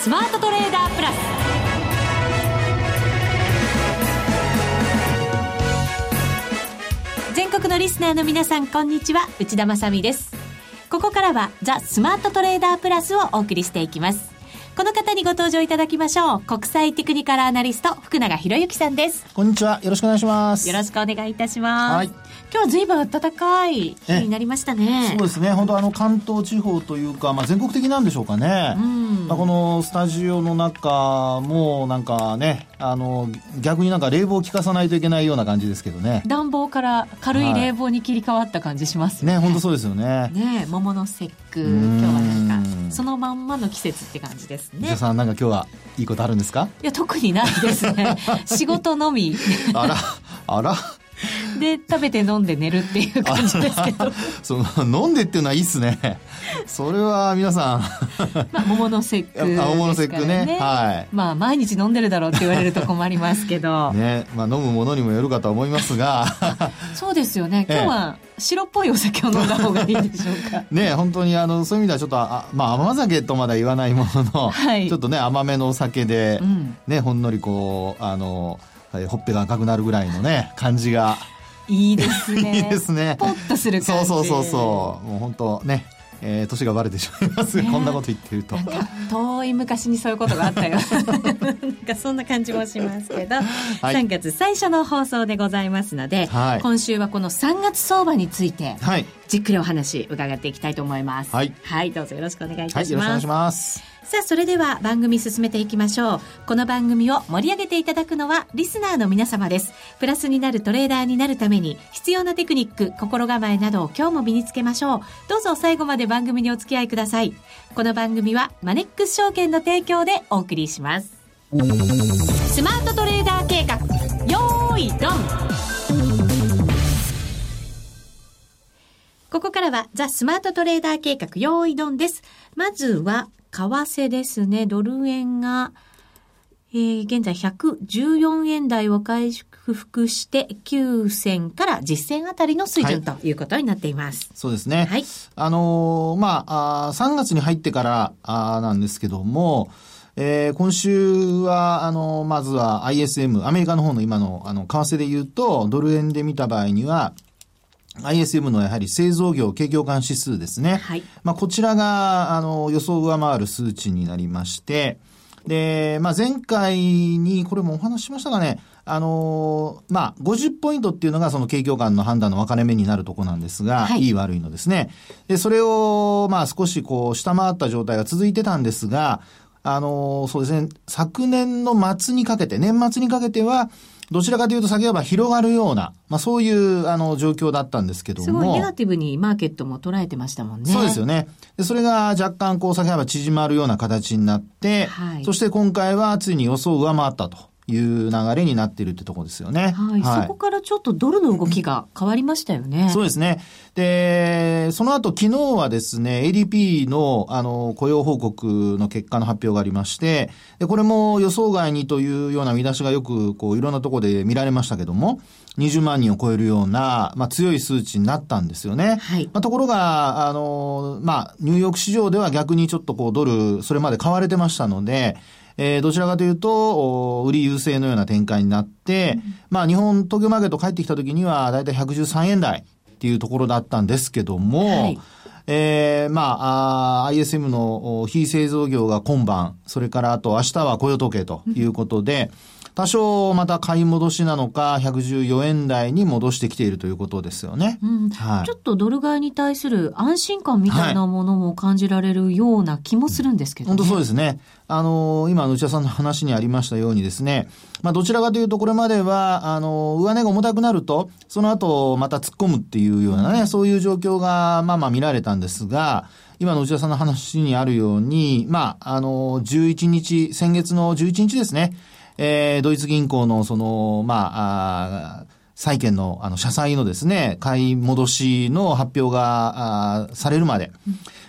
スマートトレーダープラス全国のリスナーの皆さんこんにちは内田まさですここからはザ・スマートトレーダープラスをお送りしていきますこの方にご登場いただきましょう。国際テクニカルアナリスト、福永博之さんです。こんにちは。よろしくお願いします。よろしくお願いいたします。はい。今日は随分暖かい日になりましたね。そうですね。本当あの関東地方というか、まあ全国的なんでしょうかね。うん、まあこのスタジオの中もなんかね、あの逆になんか冷房を効かさないといけないような感じですけどね。暖房から軽い冷房に切り替わった感じしますね。はい、ね、本当そうですよね。ね、桃の節句、今日はなんかそのまんまの季節って感じですね。じゃさんなんか今日はいいことあるんですか？いや特にないですね。仕事のみ。あらあら。で食べて飲んで寝るっていう感じですけど。その飲んでっていうのはいいっすね。それは皆さん。まあ桃の節句、ね、桃の節句ね。はい。まあ毎日飲んでるだろうって言われると困りますけど。ね。まあ飲むものにもよるかと思いますが。そうですよね。今日は白っぽいお酒を飲んだ方がいいでしょうか。ね本当にあのそういう意味ではちょっとあまあ甘酒とまだ言わないものの、はい、ちょっとね甘めのお酒で、うん、ねほんのりこうあのはい、ほっぺが赤くなるぐらいのね感じがいいですね。いいですね。ポッとするそうそうそうそう。もう本当ねえー、年がバレてしまいます、ね、こんなこと言ってると。遠い昔にそういうことがあったよ。なんかそんな感じもしますけど、はい、3月最初の放送でございますので、はい、今週はこの3月相場について、はい、じっくりお話伺っていきたいと思いますはい、はい、どうぞよろしくお願いいたします、よろしくお願いしますさあ、それでは番組進めていきましょう。この番組を盛り上げていただくのはリスナーの皆様です。プラスになるトレーダーになるために必要なテクニック、心構えなどを今日も身につけましょう。どうぞ最後まで番組にお付き合いください。この番組はマネックス証券の提供でお送りします。スマートトレーダー計画、よーいドンここからはザ・スマートトレーダー計画用意ドンです。まずは為替ですね。ドル円が、えー、現在114円台を回復して9銭から10銭あたりの水準、ということになっています。そうですね。はい。あのー、まああ、3月に入ってからあなんですけども、えー、今週は、あの、まずは ISM、アメリカの方の今の、あの、為替で言うと、ドル円で見た場合には、ISM のやはり製造業景況感指数ですね。はい。まあ、こちらが、あの、予想を上回る数値になりまして、で、まあ、前回に、これもお話ししましたかね、あのまあ、50ポイントっていうのがその景況感の判断の分かれ目になるとこなんですが、はい、いい悪いのですね。で、それを、まあ、少しこう、下回った状態が続いてたんですが、あのそうですね、昨年の末にかけて、年末にかけては、どちらかというと先ほど広がるような、まあそういうあの状況だったんですけども。すごいネガティブにマーケットも捉えてましたもんね。そうですよね。でそれが若干こう先ほど縮まるような形になって、はい、そして今回はついに予想を上回ったと。いう流れになっているってとこですよね。はい。はい、そこからちょっとドルの動きが変わりましたよね。そうですね。で、その後昨日はですね、ADP のあの雇用報告の結果の発表がありまして、で、これも予想外にというような見出しがよくこういろんなところで見られましたけども、20万人を超えるような、まあ、強い数値になったんですよね。はい。まあ、ところが、あの、まあ、ニューヨーク市場では逆にちょっとこうドル、それまで買われてましたので、えー、どちらかというと、売り優勢のような展開になって、うん、まあ日本東京マーケット帰ってきた時には、だいたい113円台っていうところだったんですけども、はい。えー、まあ、あ ISM の非製造業が今晩、それからあと明日は雇用統計ということで、うん多少また買い戻しなのか、114円台に戻してきているということですよね。うん。はい、ちょっとドル買いに対する安心感みたいなものも感じられるような気もするんですけど、ね、本当そうですね。あのー、今、内田さんの話にありましたようにですね、まあ、どちらかというと、これまでは、あのー、上値が重たくなると、その後、また突っ込むっていうようなね、うん、そういう状況が、まあまあ見られたんですが、今の内田さんの話にあるように、まあ、あのー、11日、先月の11日ですね、えー、ドイツ銀行のその、まあ、あ債券の、あの、社債のですね、買い戻しの発表が、あされるまで、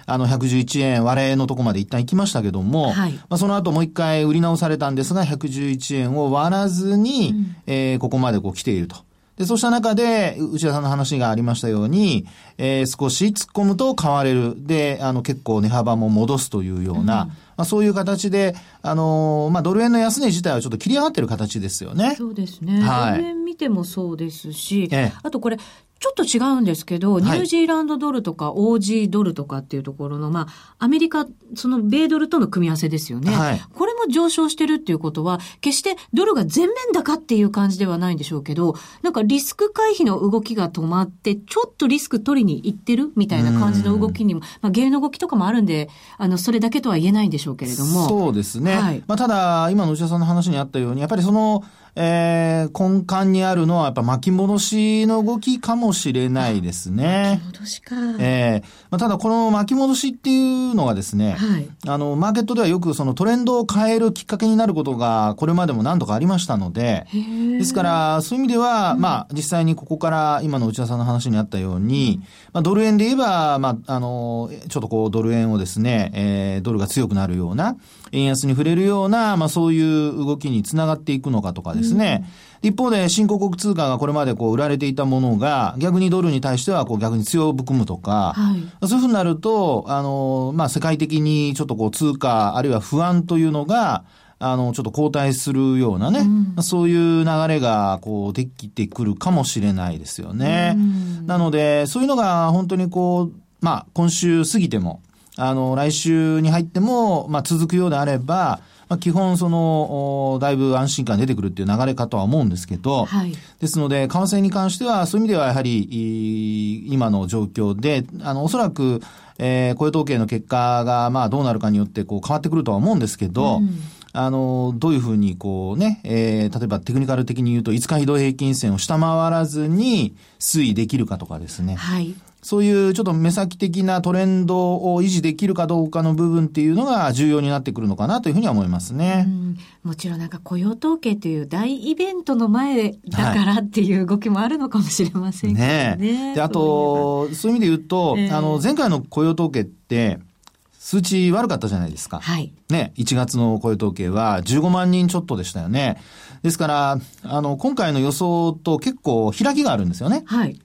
あの、111円割れのとこまで一旦行きましたけども、はい、まあ、その後もう一回売り直されたんですが、111円を割らずに、うん、えー、ここまでこう来ていると。で、そうした中で、内田さんの話がありましたように、えー、少し突っ込むと買われる。で、あの、結構値幅も戻すというような、うんままあ、そういう形で、あのー、まあ、ドル円の安値自体はちょっと切り上がってる形ですよね。そうですね。はい、ドル円見てもそうですし、ええ、あとこれ、ちょっと違うんですけど、ニュージーランドドルとか OG ドルとかっていうところの、まあ、アメリカ、その米ドルとの組み合わせですよね。はい、これも上昇してるっていうことは、決してドルが全面高っていう感じではないんでしょうけど、なんかリスク回避の動きが止まって、ちょっとリスク取りに行ってるみたいな感じの動きにも、まあ、芸の動きとかもあるんで、あの、それだけとは言えないんでしょうけれども。そうですね。はい、まあ、ただ、今の内田さんの話にあったように、やっぱりその、えー、根幹にあるのはやっぱ巻き戻しの動きかもしれないですね。巻き戻しか。えー、まあ、ただこの巻き戻しっていうのがですね、はい、あの、マーケットではよくそのトレンドを変えるきっかけになることがこれまでも何度かありましたので、ですからそういう意味では、うん、まあ実際にここから今の内田さんの話にあったように、まあドル円で言えば、まああの、ちょっとこうドル円をですね、えー、ドルが強くなるような、円安に触れるような、まあそういう動きにつながっていくのかとかですね。うん、一方で新興国通貨がこれまでこう売られていたものが逆にドルに対してはこう逆に強含むとか、はい、そういうふうになると、あの、まあ世界的にちょっとこう通貨あるいは不安というのが、あの、ちょっと後退するようなね、うん、そういう流れが、こう、できてくるかもしれないですよね。うん、なので、そういうのが本当にこう、まあ、今週過ぎても、あの、来週に入っても、まあ、続くようであれば、まあ、基本、その、だいぶ安心感出てくるっていう流れかとは思うんですけど、はい、ですので、為替に関しては、そういう意味ではやはり、今の状況で、あの、おそらく、えー、雇用統計の結果が、まあ、どうなるかによって、こう、変わってくるとは思うんですけど、うんあの、どういうふうにこうね、えー、例えばテクニカル的に言うと5日移動平均線を下回らずに推移できるかとかですね。はい。そういうちょっと目先的なトレンドを維持できるかどうかの部分っていうのが重要になってくるのかなというふうには思いますね。もちろんなんか雇用統計という大イベントの前だからっていう動きもあるのかもしれませんけどね。ねで、あと、そういう意味で言うと、えー、あの、前回の雇用統計って、数値悪かったじゃないですか。はい。ね、1月の雇用統計は15万人ちょっとでしたよね。ですから、あの、今回の予想と結構開きがあるんですよね。はい。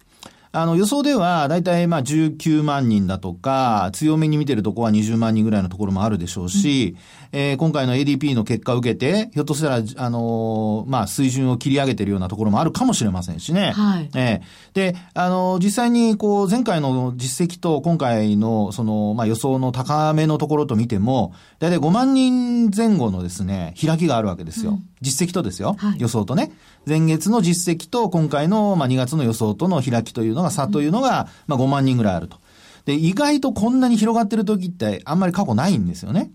あの予想では、だいたいまあ19万人だとか、強めに見てるとこは20万人ぐらいのところもあるでしょうし、うん、えー、今回の ADP の結果を受けて、ひょっとしたら、あのー、まあ、水準を切り上げてるようなところもあるかもしれませんしね。はい。えー、で、あのー、実際に、こう、前回の実績と今回の、その、まあ、予想の高めのところと見ても、だいたい5万人前後のですね、開きがあるわけですよ。うん、実績とですよ。はい、予想とね。前月の実績と今回の、まあ、2月の予想との開きというのが、差というのが、まあ、5万人ぐらいあると。で、意外とこんなに広がってる時ってあんまり過去ないんですよね。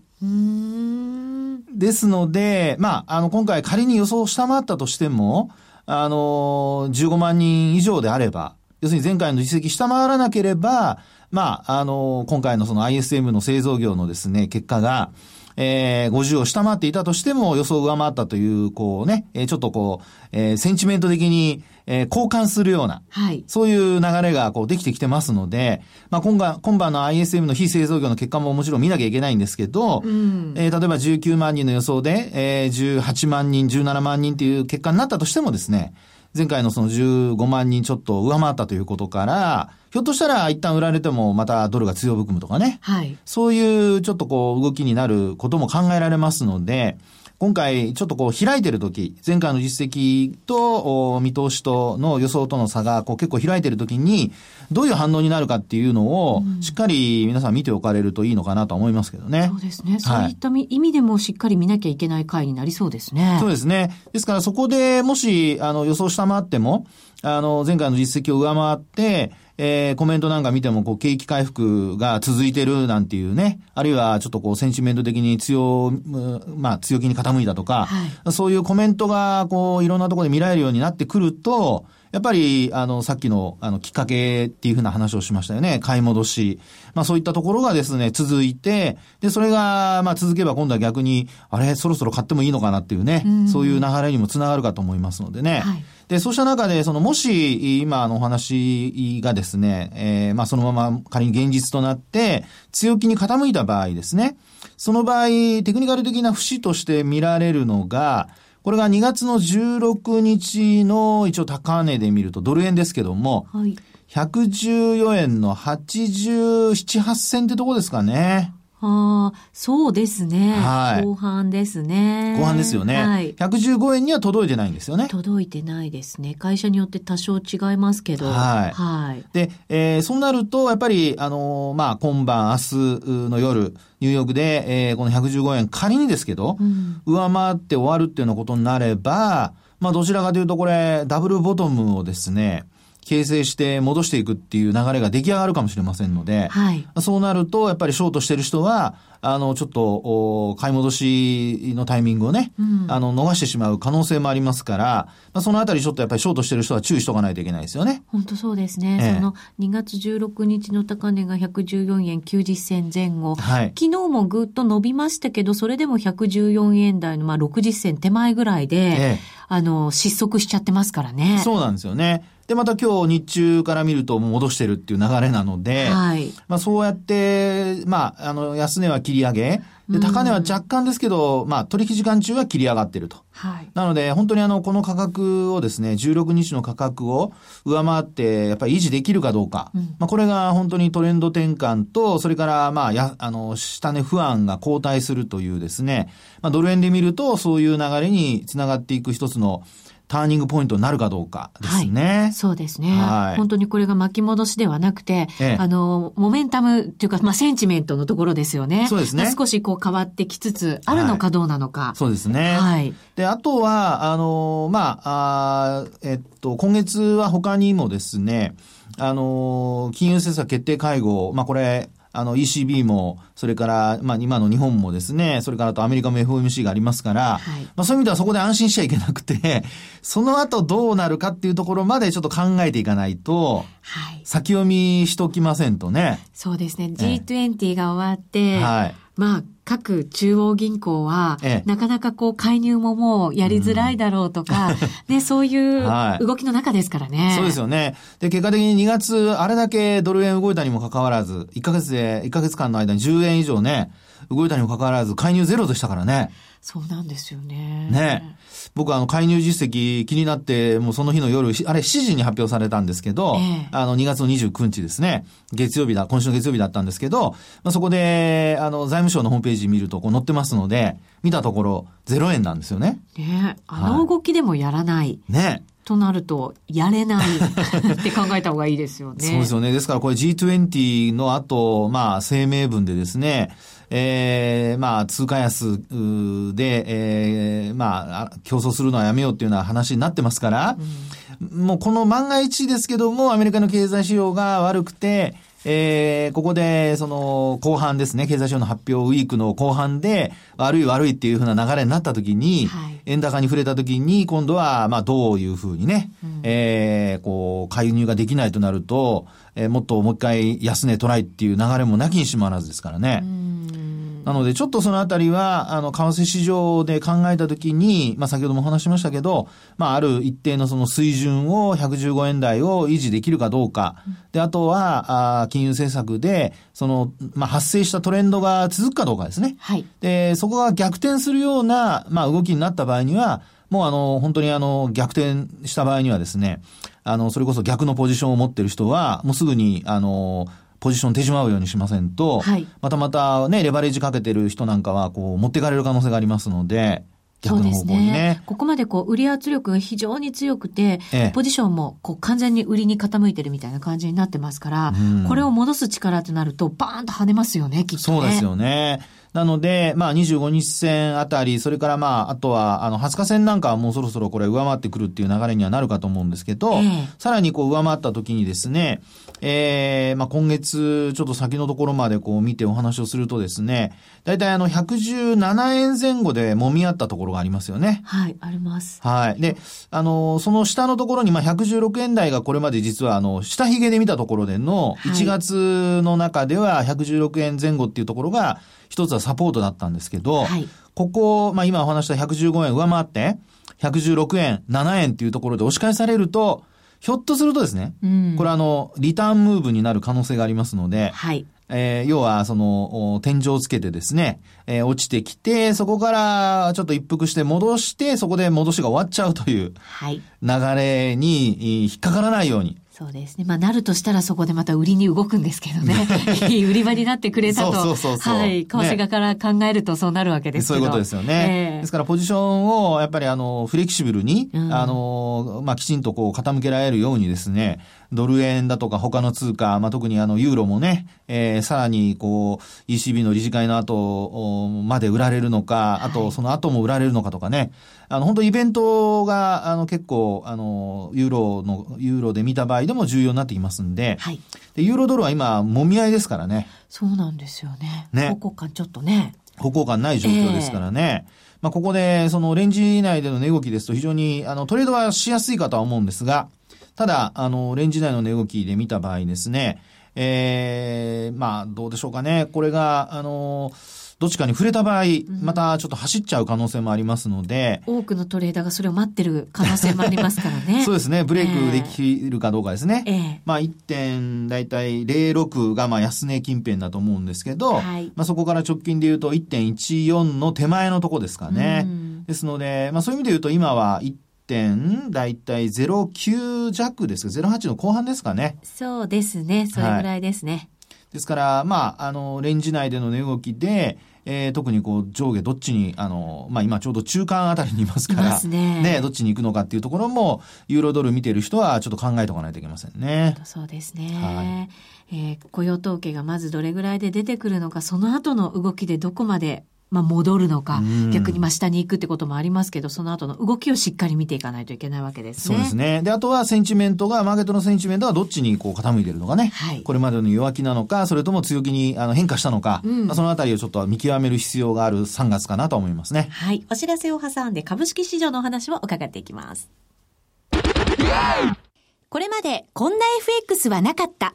ですので、まあ、あの、今回仮に予想を下回ったとしても、あの、15万人以上であれば、要するに前回の実績下回らなければ、まあ、あの、今回のその ISM の製造業のですね、結果が、えー、50を下回っていたとしても予想を上回ったという、こうね、えー、ちょっとこう、えー、センチメント的に、えー、交換するような、はい、そういう流れがこうできてきてますので、まあ今晩、今晩の ISM の非製造業の結果ももちろん見なきゃいけないんですけど、うん、えー、例えば19万人の予想で、えー、18万人、17万人っていう結果になったとしてもですね、前回のその15万人ちょっと上回ったということから、ひょっとしたら一旦売られてもまたドルが強含むとかね。はい。そういうちょっとこう動きになることも考えられますので、今回、ちょっとこう開いてる時、前回の実績と見通しとの予想との差がこう結構開いてる時に、どういう反応になるかっていうのを、しっかり皆さん見ておかれるといいのかなと思いますけどね。そうですね。そういった意味でもしっかり見なきゃいけない回になりそうですね。そうですね。ですからそこでもし、あの予想下回っても、あの前回の実績を上回って、えー、コメントなんか見ても、こう、景気回復が続いてるなんていうね、あるいはちょっとこう、センチメント的に強、まあ、強気に傾いたとか、はい、そういうコメントが、こう、いろんなところで見られるようになってくると、やっぱり、あの、さっきの、あの、きっかけっていうふうな話をしましたよね。買い戻し。まあそういったところがですね、続いて、で、それが、まあ続けば今度は逆に、あれ、そろそろ買ってもいいのかなっていうね、うそういう流れにもつながるかと思いますのでね。はいで、そうした中で、その、もし、今のお話がですね、えー、まあ、そのまま仮に現実となって、強気に傾いた場合ですね、その場合、テクニカル的な節として見られるのが、これが2月の16日の一応高値で見ると、ドル円ですけども、はい、114円の87、8銭ってとこですかね。ああ、そうですね。はい。後半ですね。後半ですよね。はい。115円には届いてないんですよね。届いてないですね。会社によって多少違いますけど。はい。はい。で、えー、そうなると、やっぱり、あのー、まあ、今晩、明日の夜、ニューヨークで、えー、この115円、仮にですけど、うん、上回って終わるっていうようなことになれば、まあ、どちらかというと、これ、ダブルボトムをですね、形成して戻していくっていう流れが出来上がるかもしれませんので、はい、そうなると、やっぱりショートしてる人は、あの、ちょっと、買い戻しのタイミングをね、うん、あの、逃してしまう可能性もありますから、まあ、そのあたりちょっとやっぱりショートしてる人は注意しとかないといけないですよね。本当そうですね。ええ、その2月16日の高値が114円90銭前後。はい、昨日もぐっと伸びましたけど、それでも114円台のまあ60銭手前ぐらいで、ええ、あの、失速しちゃってますからね。そうなんですよね。で、また今日日中から見ると戻してるっていう流れなので、はい。まあそうやって、まあ、あの、安値は切り上げ、で、高値は若干ですけど、まあ、取引時間中は切り上がってると。はい。なので、本当にあの、この価格をですね、16日の価格を上回って、やっぱり維持できるかどうか。うん、まあ、これが本当にトレンド転換と、それから、まあ、や、あの、下値不安が後退するというですね、まあ、ドル円で見ると、そういう流れにつながっていく一つの、ターニングポイントになるかどうかですね。はい、そうですね、はい。本当にこれが巻き戻しではなくて、ええ、あの、モメンタムっていうか、まあ、センチメントのところですよね。そうですね。少しこう変わってきつつあるのかどうなのか。はい、そうですね。はい。で、あとは、あの、まあ、あえっと、今月は他にもですね、あの、金融政策決定会合、まあ、これ、あの ECB も、それから、まあ今の日本もですね、それからあとアメリカも FOMC がありますから、はい、まあそういう意味ではそこで安心しちゃいけなくて、その後どうなるかっていうところまでちょっと考えていかないと、はい、先読みしときませんとね。そうですね。G20 が終わって、はい、まあ各中央銀行は、ええ、なかなかこう介入ももうやりづらいだろうとか、うん、ね、そういう動きの中ですからね、はい。そうですよね。で、結果的に2月、あれだけドル円動いたにもかかわらず、1ヶ月で、1ヶ月間の間に10円以上ね、動いたにもかかわらず、介入ゼロでしたからね。そうなんですよね。ね。僕あの介入実績気になって、もうその日の夜、あれ7時に発表されたんですけど、えあの2月の29日ですね、月曜日だ、今週の月曜日だったんですけど、まあ、そこで、あの財務省のホームページ見るとこう載ってますので、見たところ0円なんですよね。ねあの動きでもやらない。はい、ね。となると、やれない って考えた方がいいですよね。そうですよね。ですからこれ G20 の後、まあ声明文でですね、えー、まあ、通貨安で、えー、まあ、競争するのはやめようっていうような話になってますから、うん、もうこの万が一ですけども、アメリカの経済指標が悪くて、えー、ここで、その、後半ですね、経済指標の発表ウィークの後半で、悪い悪いっていうふうな流れになった時に、はい、円高に触れた時に、今度は、まあ、どういうふうにね、うん、えー、こう、介入ができないとなると、えー、もっともう一回安値トライっていう流れもなきにしもあらずですからね。なので、ちょっとそのあたりは、あの、為替市場で考えたときに、まあ、先ほどもお話しましたけど、まあ、ある一定のその水準を115円台を維持できるかどうか。で、あとは、あ金融政策で、その、まあ、発生したトレンドが続くかどうかですね。はい。で、そこが逆転するような、まあ、動きになった場合には、もうあの、本当にあの、逆転した場合にはですね、あの、それこそ逆のポジションを持ってる人は、もうすぐに、あの、ポジション手しまうようにしませんと、はい、またまたね、レバレージかけてる人なんかは、こう、持っていかれる可能性がありますので、逆の方向にね。ね。ここまでこう、売り圧力が非常に強くて、ええ、ポジションもこう完全に売りに傾いてるみたいな感じになってますから、これを戻す力となると、バーンと跳ねますよね、きっと、ね、そうですよね。なので、まあ25日線あたり、それからまあ、あとは、あの、20日線なんかはもうそろそろこれ上回ってくるっていう流れにはなるかと思うんですけど、えー、さらにこう上回った時にですね、えー、まあ今月ちょっと先のところまでこう見てお話をするとですね、大体あの117円前後で揉み合ったところがありますよね。はい、あります。はい。で、あの、その下のところにまあ116円台がこれまで実はあの、下髭で見たところでの1月の中では116円前後っていうところが、一つはサポートだったんですけど、はい、ここ、まあ今お話した115円上回って、116円、7円っていうところで押し返されると、ひょっとするとですね、うん、これあの、リターンムーブになる可能性がありますので、はい。えー、要は、その、天井をつけてですね、えー、落ちてきて、そこからちょっと一服して戻して、そこで戻しが終わっちゃうという、はい。流れに引っかからないように、そうですね。まあ、なるとしたらそこでまた売りに動くんですけどね。いい売り場になってくれたと。そうそうそうはい。為替側から考えるとそうなるわけですけど、ね、そういうことですよね。えー、ですからポジションをやっぱりあの、フレキシブルに、うん、あの、まあ、きちんとこう傾けられるようにですね、ドル円だとか他の通貨、まあ、特にあの、ユーロもね、えー、さらにこう、ECB の理事会の後まで売られるのか、あとその後も売られるのかとかね、あの、本当イベントが、あの、結構、あの、ユーロの、ユーロで見た場合でも重要になってきますんで、はい。で、ユーロドルは今、揉み合いですからね。そうなんですよね。ね。方向感ちょっとね。方向感ない状況ですからね。えーまあ、ここで、そのレンジ内での値動きですと非常に、あの、トレードはしやすいかとは思うんですが、ただ、あの、レンジ内の値動きで見た場合ですね、ええー、まあ、どうでしょうかね。これが、あのどっちかに触れた場合、またちょっと走っちゃう可能性もありますので、多くのトレーダーがそれを待ってる可能性もありますからね。そうですね。ブレイクできるかどうかですね。えー、まあ1点、だいたい06がまあ安値近辺だと思うんですけど、はい、まあそこから直近で言うと1.14の手前のとこですかね。ですので、まあそういう意味で言うと今は1点、だいたい09弱ですか、08の後半ですかね。そうですね。それぐらいですね。はい、ですから、まあ、あの、レンジ内での値動きで、えー、特にこう上下どっちに、あの、まあ今ちょうど中間あたりにいますから、ねね、どっちに行くのかっていうところも、ユーロドル見てる人はちょっと考えておかないといけませんね。そうですね。はい、えー、雇用統計がまずどれぐらいで出てくるのか、その後の動きでどこまでまあ、戻るのか、逆にまあ下に行くってこともありますけど、その後の動きをしっかり見ていかないといけないわけですね。そうですね。で、あとはセンチメントが、マーケットのセンチメントはどっちにこう傾いてるのかね。はい。これまでの弱気なのか、それとも強気にあの変化したのか、うん、まあ、そのあたりをちょっと見極める必要がある3月かなと思いますね。はい。お知らせを挟んで株式市場のお話を伺っていきます。これまでこんな FX はなかった。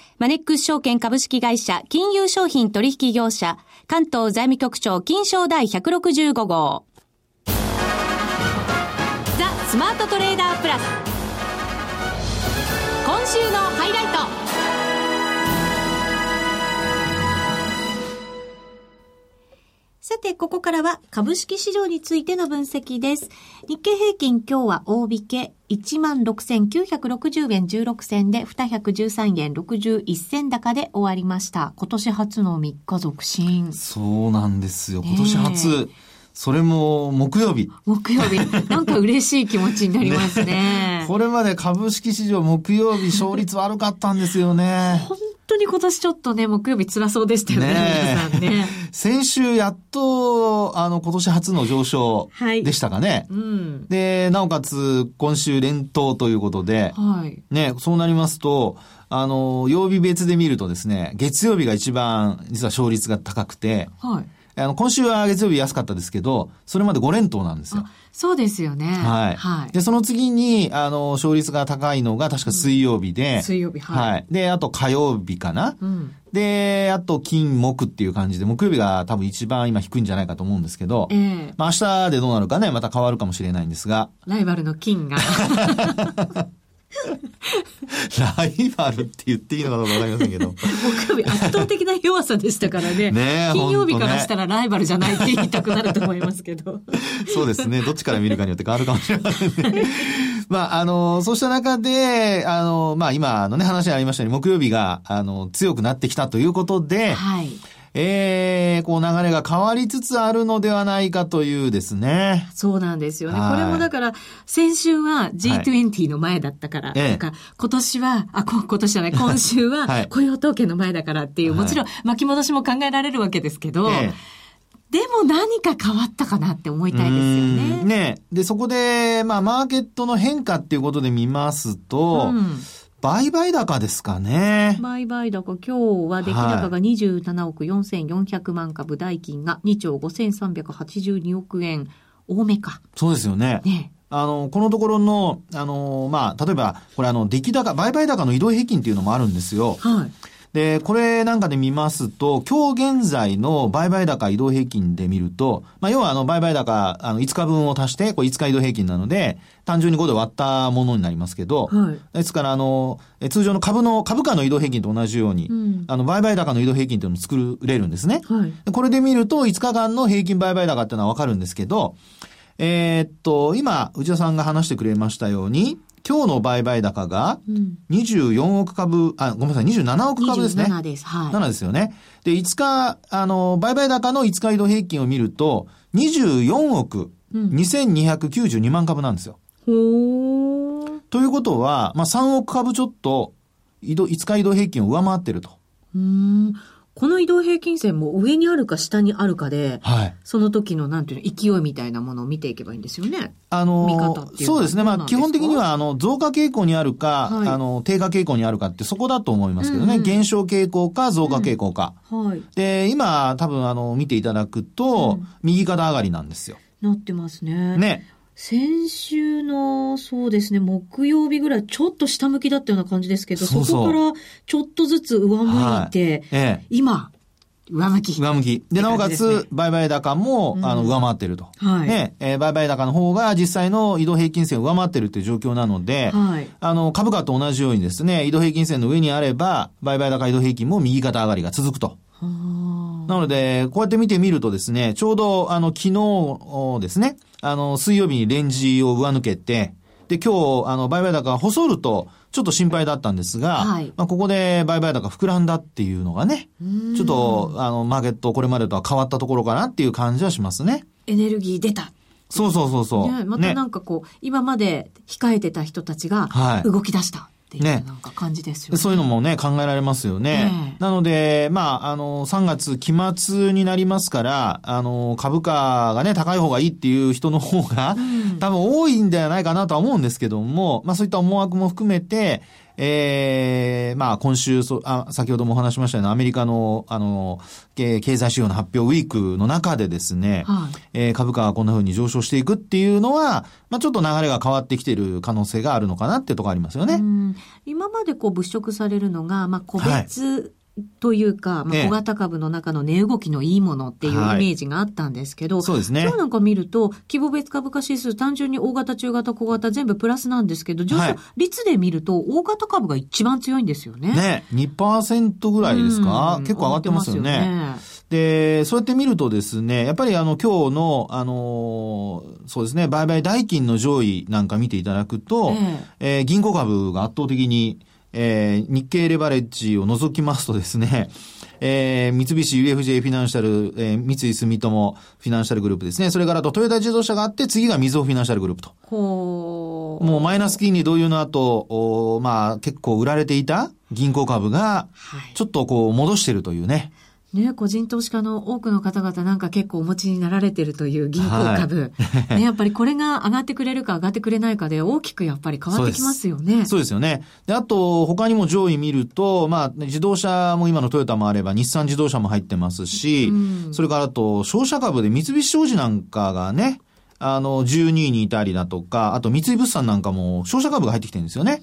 マネックス証券株式会社金融商品取引業者関東財務局長金賞第165号。ザ・スマートトレーダープラス。今週のハイライト。さて、ここからは株式市場についての分析です。日経平均今日は大引け16,960円16銭で213円61銭高で終わりました。今年初の3日続伸。そうなんですよ。今年初。それも木曜日。木曜日。なんか嬉しい気持ちになりますね。ねこれまで株式市場木曜日勝率悪かったんですよね。本当に今年ちょっとね、木曜日辛そうでしたよね、ね皆さんね。先週やっと、あの、今年初の上昇でしたかね。はい、うん、で、なおかつ、今週連投ということで、はい、ね、そうなりますと、あの、曜日別で見るとですね、月曜日が一番、実は勝率が高くて、はいあの、今週は月曜日安かったですけど、それまで5連投なんですよ。そうですよね。はい。はい。で、その次に、あの、勝率が高いのが確か水曜日で、うん、水曜日、はい。はい。で、あと火曜日かな。うん。で、あと金、木っていう感じで、木曜日が多分一番今低いんじゃないかと思うんですけど、ええー、まあ明日でどうなるかね、また変わるかもしれないんですが。ライバルの金が。ライバルって言っていいのかどうかわかりませんけど。木曜日圧倒的な弱さでしたからね。ね金曜日からしたらライバルじゃないって言いたくなると思いますけど。そうですね。どっちから見るかによって変わるかもしれませんね。まあ、あの、そうした中で、あの、まあ、今のね、話にありましたように、木曜日が、あの、強くなってきたということで、はい。ええー、こう流れが変わりつつあるのではないかというですね。そうなんですよね。これもだから、先週は G20 の前だったから、はい、か今年は、あ、今年じゃない、今週は雇用統計の前だからっていう、もちろん巻き戻しも考えられるわけですけど、えでも何か変わったかなって思いたいですよね。ねで、そこで、まあ、マーケットの変化っていうことで見ますと、うん売買高ですかね。売買高、今日は出来高が27億4400万株、代金が2兆5382億円、多めか。そうですよね。ね。あの、このところの、あの、まあ、例えば、これあの、出来高、売買高の移動平均っていうのもあるんですよ。はい。で、これなんかで見ますと、今日現在の売買高移動平均で見ると、まあ、要はあの、売買高、あの、5日分を足して、これ5日移動平均なので、単純に5で割ったものになりますけど、はい、ですから、あの、通常の株の、株価の移動平均と同じように、うん、あの、売買高の移動平均というのを作れるんですね。はい、これで見ると、5日間の平均売買高っていうのはわかるんですけど、えー、っと、今、内田さんが話してくれましたように、今日の売買高が、24億株、あ、ごめんなさい、27億株ですね。7です。はい。7ですよね。で、5日、あの、売買高の5日移動平均を見ると、24億2292万株なんですよ。ほー。ということは、まあ、3億株ちょっと、移動、5日移動平均を上回ってると。うん。この移動平均線も上にあるか下にあるかで、はい、その時のなんていうの、勢いみたいなものを見ていけばいいんですよね。あのー、そうですね。まあ、基本的には、あの、増加傾向にあるか、はい、あの、低下傾向にあるかってそこだと思いますけどね。うんうん、減少傾向か、増加傾向か。うん、はい。で、今、多分、あの、見ていただくと、うん、右肩上がりなんですよ。なってますね。ね。先週の、そうですね、木曜日ぐらい、ちょっと下向きだったような感じですけど、そこからちょっとずつ上向いて、はいええ、今、上向き。上向き。で、なおかつ、売買高も、あの、上回ってると。はい。ね、えー、売買高の方が実際の移動平均線を上回ってるっていう状況なので、はい。あの、株価と同じようにですね、移動平均線の上にあれば、売買高移動平均も右肩上がりが続くと。なので、こうやって見てみるとですね、ちょうど、あの、昨日ですね、あの、水曜日にレンジを上抜けて、で、今日、あの、売買高が細ると、ちょっと心配だったんですが、はい、まあ、ここで売買高膨らんだっていうのがね、ちょっと、あの、マーケットこれまでとは変わったところかなっていう感じはしますね。エネルギー出た。そうそうそうそう。ね、またなんかこう、ね、今まで控えてた人たちが動き出した。はいっていうなんか感じですよね。そういうのもね、考えられますよね。なので、まあ、あの、3月期末になりますから、あの、株価がね、高い方がいいっていう人の方が、うん、多分多いんではないかなとは思うんですけども、まあそういった思惑も含めて、ええー、まあ今週そあ、先ほどもお話しましたようなアメリカの、あの、経済指標の発表ウィークの中でですね、はい、えー、株価がこんな風に上昇していくっていうのは、まあちょっと流れが変わってきている可能性があるのかなってとこありますよね。今までこう物色されるのが、まあ個別、はいというか、まあ、小型株の中の値動きのいいものっていうイメージがあったんですけど、はい、そうですね。今日なんか見ると、規模別株価指数、単純に大型、中型、小型全部プラスなんですけど、上昇率で見ると、大型株が一番強いんですよね。ね、2%ぐらいですか、結構上がってますよね。で、そうやって見るとですね、やっぱりあの今日の、あのそうですね、売買代金の上位なんか見ていただくと、えー、えー、銀行株が圧倒的にえー、日経レバレッジを除きますとですね、えー、三菱 UFJ フィナンシャル、えー、三井住友フィナンシャルグループですね。それからとトヨタ自動車があって、次がみずほフィナンシャルグループと。ほもうマイナス金利同様の後、おまあ結構売られていた銀行株が、ちょっとこう戻してるというね。ね、個人投資家の多くの方々なんか結構お持ちになられてるという銀行株。はい、ね、やっぱりこれが上がってくれるか上がってくれないかで大きくやっぱり変わってきますよね。そうですよね。で、あと他にも上位見ると、まあ自動車も今のトヨタもあれば日産自動車も入ってますし、うん、それからあと商社株で三菱商事なんかがね、あの、12位にいたりだとか、あと三井物産なんかも、商社株が入ってきてるんですよね。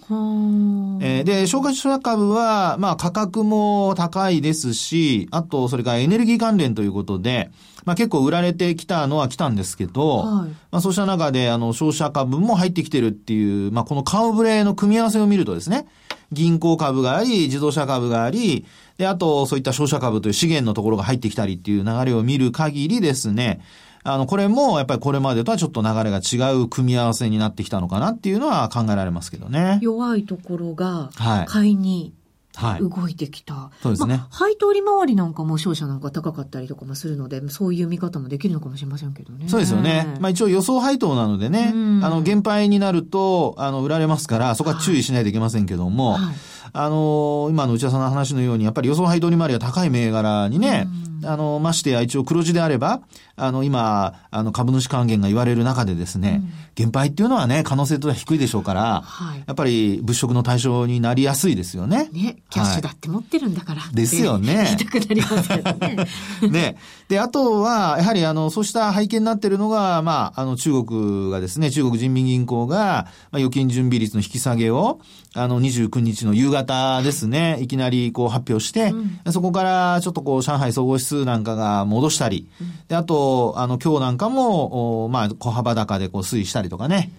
えー、で、商社株は、まあ価格も高いですし、あと、それからエネルギー関連ということで、まあ結構売られてきたのは来たんですけど、はい、まあそうした中で、あの、商社株も入ってきてるっていう、まあこの顔ぶれの組み合わせを見るとですね、銀行株があり、自動車株があり、で、あと、そういった商社株という資源のところが入ってきたりっていう流れを見る限りですね、あの、これもやっぱりこれまでとはちょっと流れが違う組み合わせになってきたのかなっていうのは考えられますけどね。弱いところが、買いに動いてきた。はい、そうですね。まあ、配当利回りなんかも商社なんか高かったりとかもするので、そういう見方もできるのかもしれませんけどね。そうですよね。まあ一応予想配当なのでね、あの、減配になると、あの、売られますから、そこは注意しないといけませんけども、はいあの今の内田さんの話のように、やっぱり予想配当利回りが高い銘柄にね、あの、ましてや一応黒字であれば、あの、今、あの、株主還元が言われる中でですね、うん、減配っていうのはね、可能性としては低いでしょうから、はい、やっぱり物色の対象になりやすいですよね。ね、キャッシュだって持ってるんだから、はい、ですよね。言いたくなりますけどね。ね。で、あとは、やはりあの、そうした背景になっているのが、まあ、あの、中国がですね、中国人民銀行が、まあ、預金準備率の引き下げを、あの、29日の夕方ですね、いきなりこう発表して、うん、そこからちょっとこう、上海総合指数なんかが戻したり、うん、で、あと、あの、今日なんかも、おまあ、小幅高でこう推移したりとかね、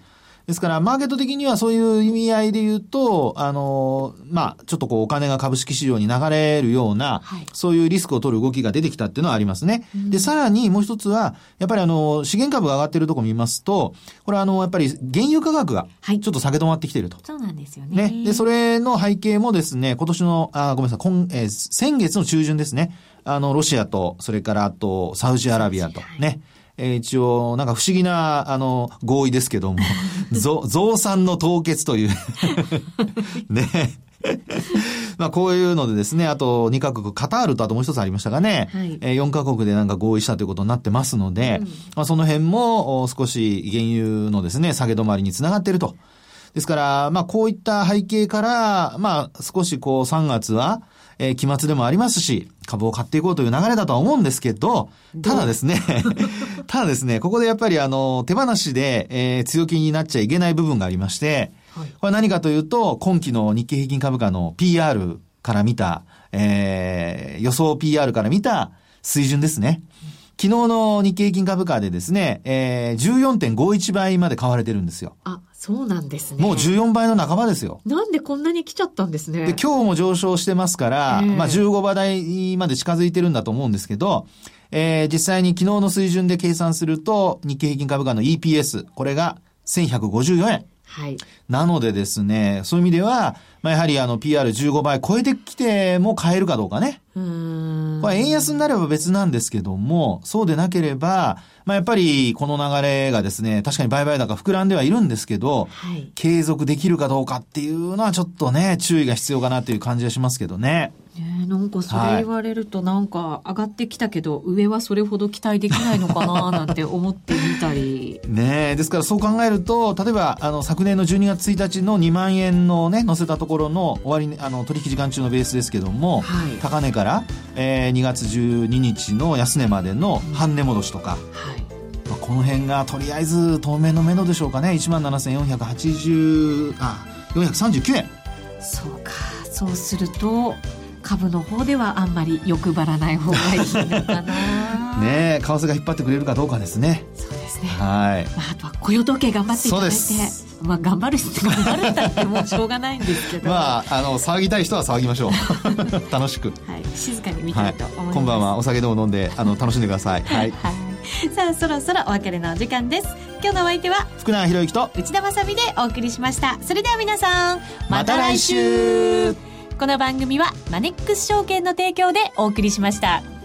ですから、マーケット的にはそういう意味合いで言うと、あの、まあ、ちょっとこう、お金が株式市場に流れるような、はい、そういうリスクを取る動きが出てきたっていうのはありますね。うん、で、さらにもう一つは、やっぱりあの、資源株が上がってるところ見ますと、これあの、やっぱり原油価格が、ちょっと下げ止まってきてると、はい。そうなんですよね。ね。で、それの背景もですね、今年の、あ、ごめんなさい、今、えー、先月の中旬ですね。あの、ロシアと、それからあと、サウジアラビアと、ね。はいえー、一応、なんか不思議な、あの、合意ですけども、増産の凍結という。ね。まあこういうのでですね、あと2カ国、カタールとあともう一つありましたがね、はい、えー、4カ国でなんか合意したということになってますので、うん、まあその辺も少し原油のですね、下げ止まりにつながっていると。ですから、まあこういった背景から、まあ少しこう3月は、えー、期末でもありますし、株を買っていこうという流れだとは思うんですけど、ただですね、ただですね、ここでやっぱりあの、手放しで、えー、強気になっちゃいけない部分がありまして、はい、これ何かというと、今期の日経平均株価の PR から見た、えー、予想 PR から見た水準ですね。昨日の日経平均株価でですね、えー、14.51倍まで買われてるんですよ。あ、そうなんですね。もう14倍の半ばですよ。なんでこんなに来ちゃったんですね。で、今日も上昇してますから、えー、まあ15倍台まで近づいてるんだと思うんですけど、えー、実際に昨日の水準で計算すると、日経平均株価の EPS、これが1154円。はい。なのでですね、そういう意味では、まあ、やはりあの PR15 倍超えてきても買えるかどうかね。うん。円安になれば別なんですけども、そうでなければ、まあ、やっぱりこの流れがですね、確かに売買高膨らんではいるんですけど、はい、継続できるかどうかっていうのはちょっとね、注意が必要かなという感じがしますけどね。ねなんかそれ言われるとなんか上がってきたけど、上はそれほど期待できないのかななんて思ってみたり。ねですからそう考えると、例えばあの昨年の12月1日の2万円のね、載せたところの終わり、あの取引時間中のベースですけども、はい、高値から、えー、2月12日の安値までの半値戻しとか、はいまあ、この辺がとりあえず当面の目処でしょうかね。1万7480、あ、439円。そうか。そうすると、株の方ではあんまり欲張らない方がいいのかな。ね為替が引っ張ってくれるかどうかですね。そうですね。はい、まあ、あとは雇用時計頑張っていただいて。まあ頑張る人 頑張るんだってもうしょうがないんですけど。まああの騒ぎたい人は騒ぎましょう。楽しく。はい。静かに見たいと思います、はい、今晩はお酒でも飲んであの楽しんでください。はい、はい さあそろそろお別れのお時間です。今日のお相手は福永博之と内田まさでお送りしました。それでは皆さんまた来週。この番組はマネックス証券の提供でお送りしました。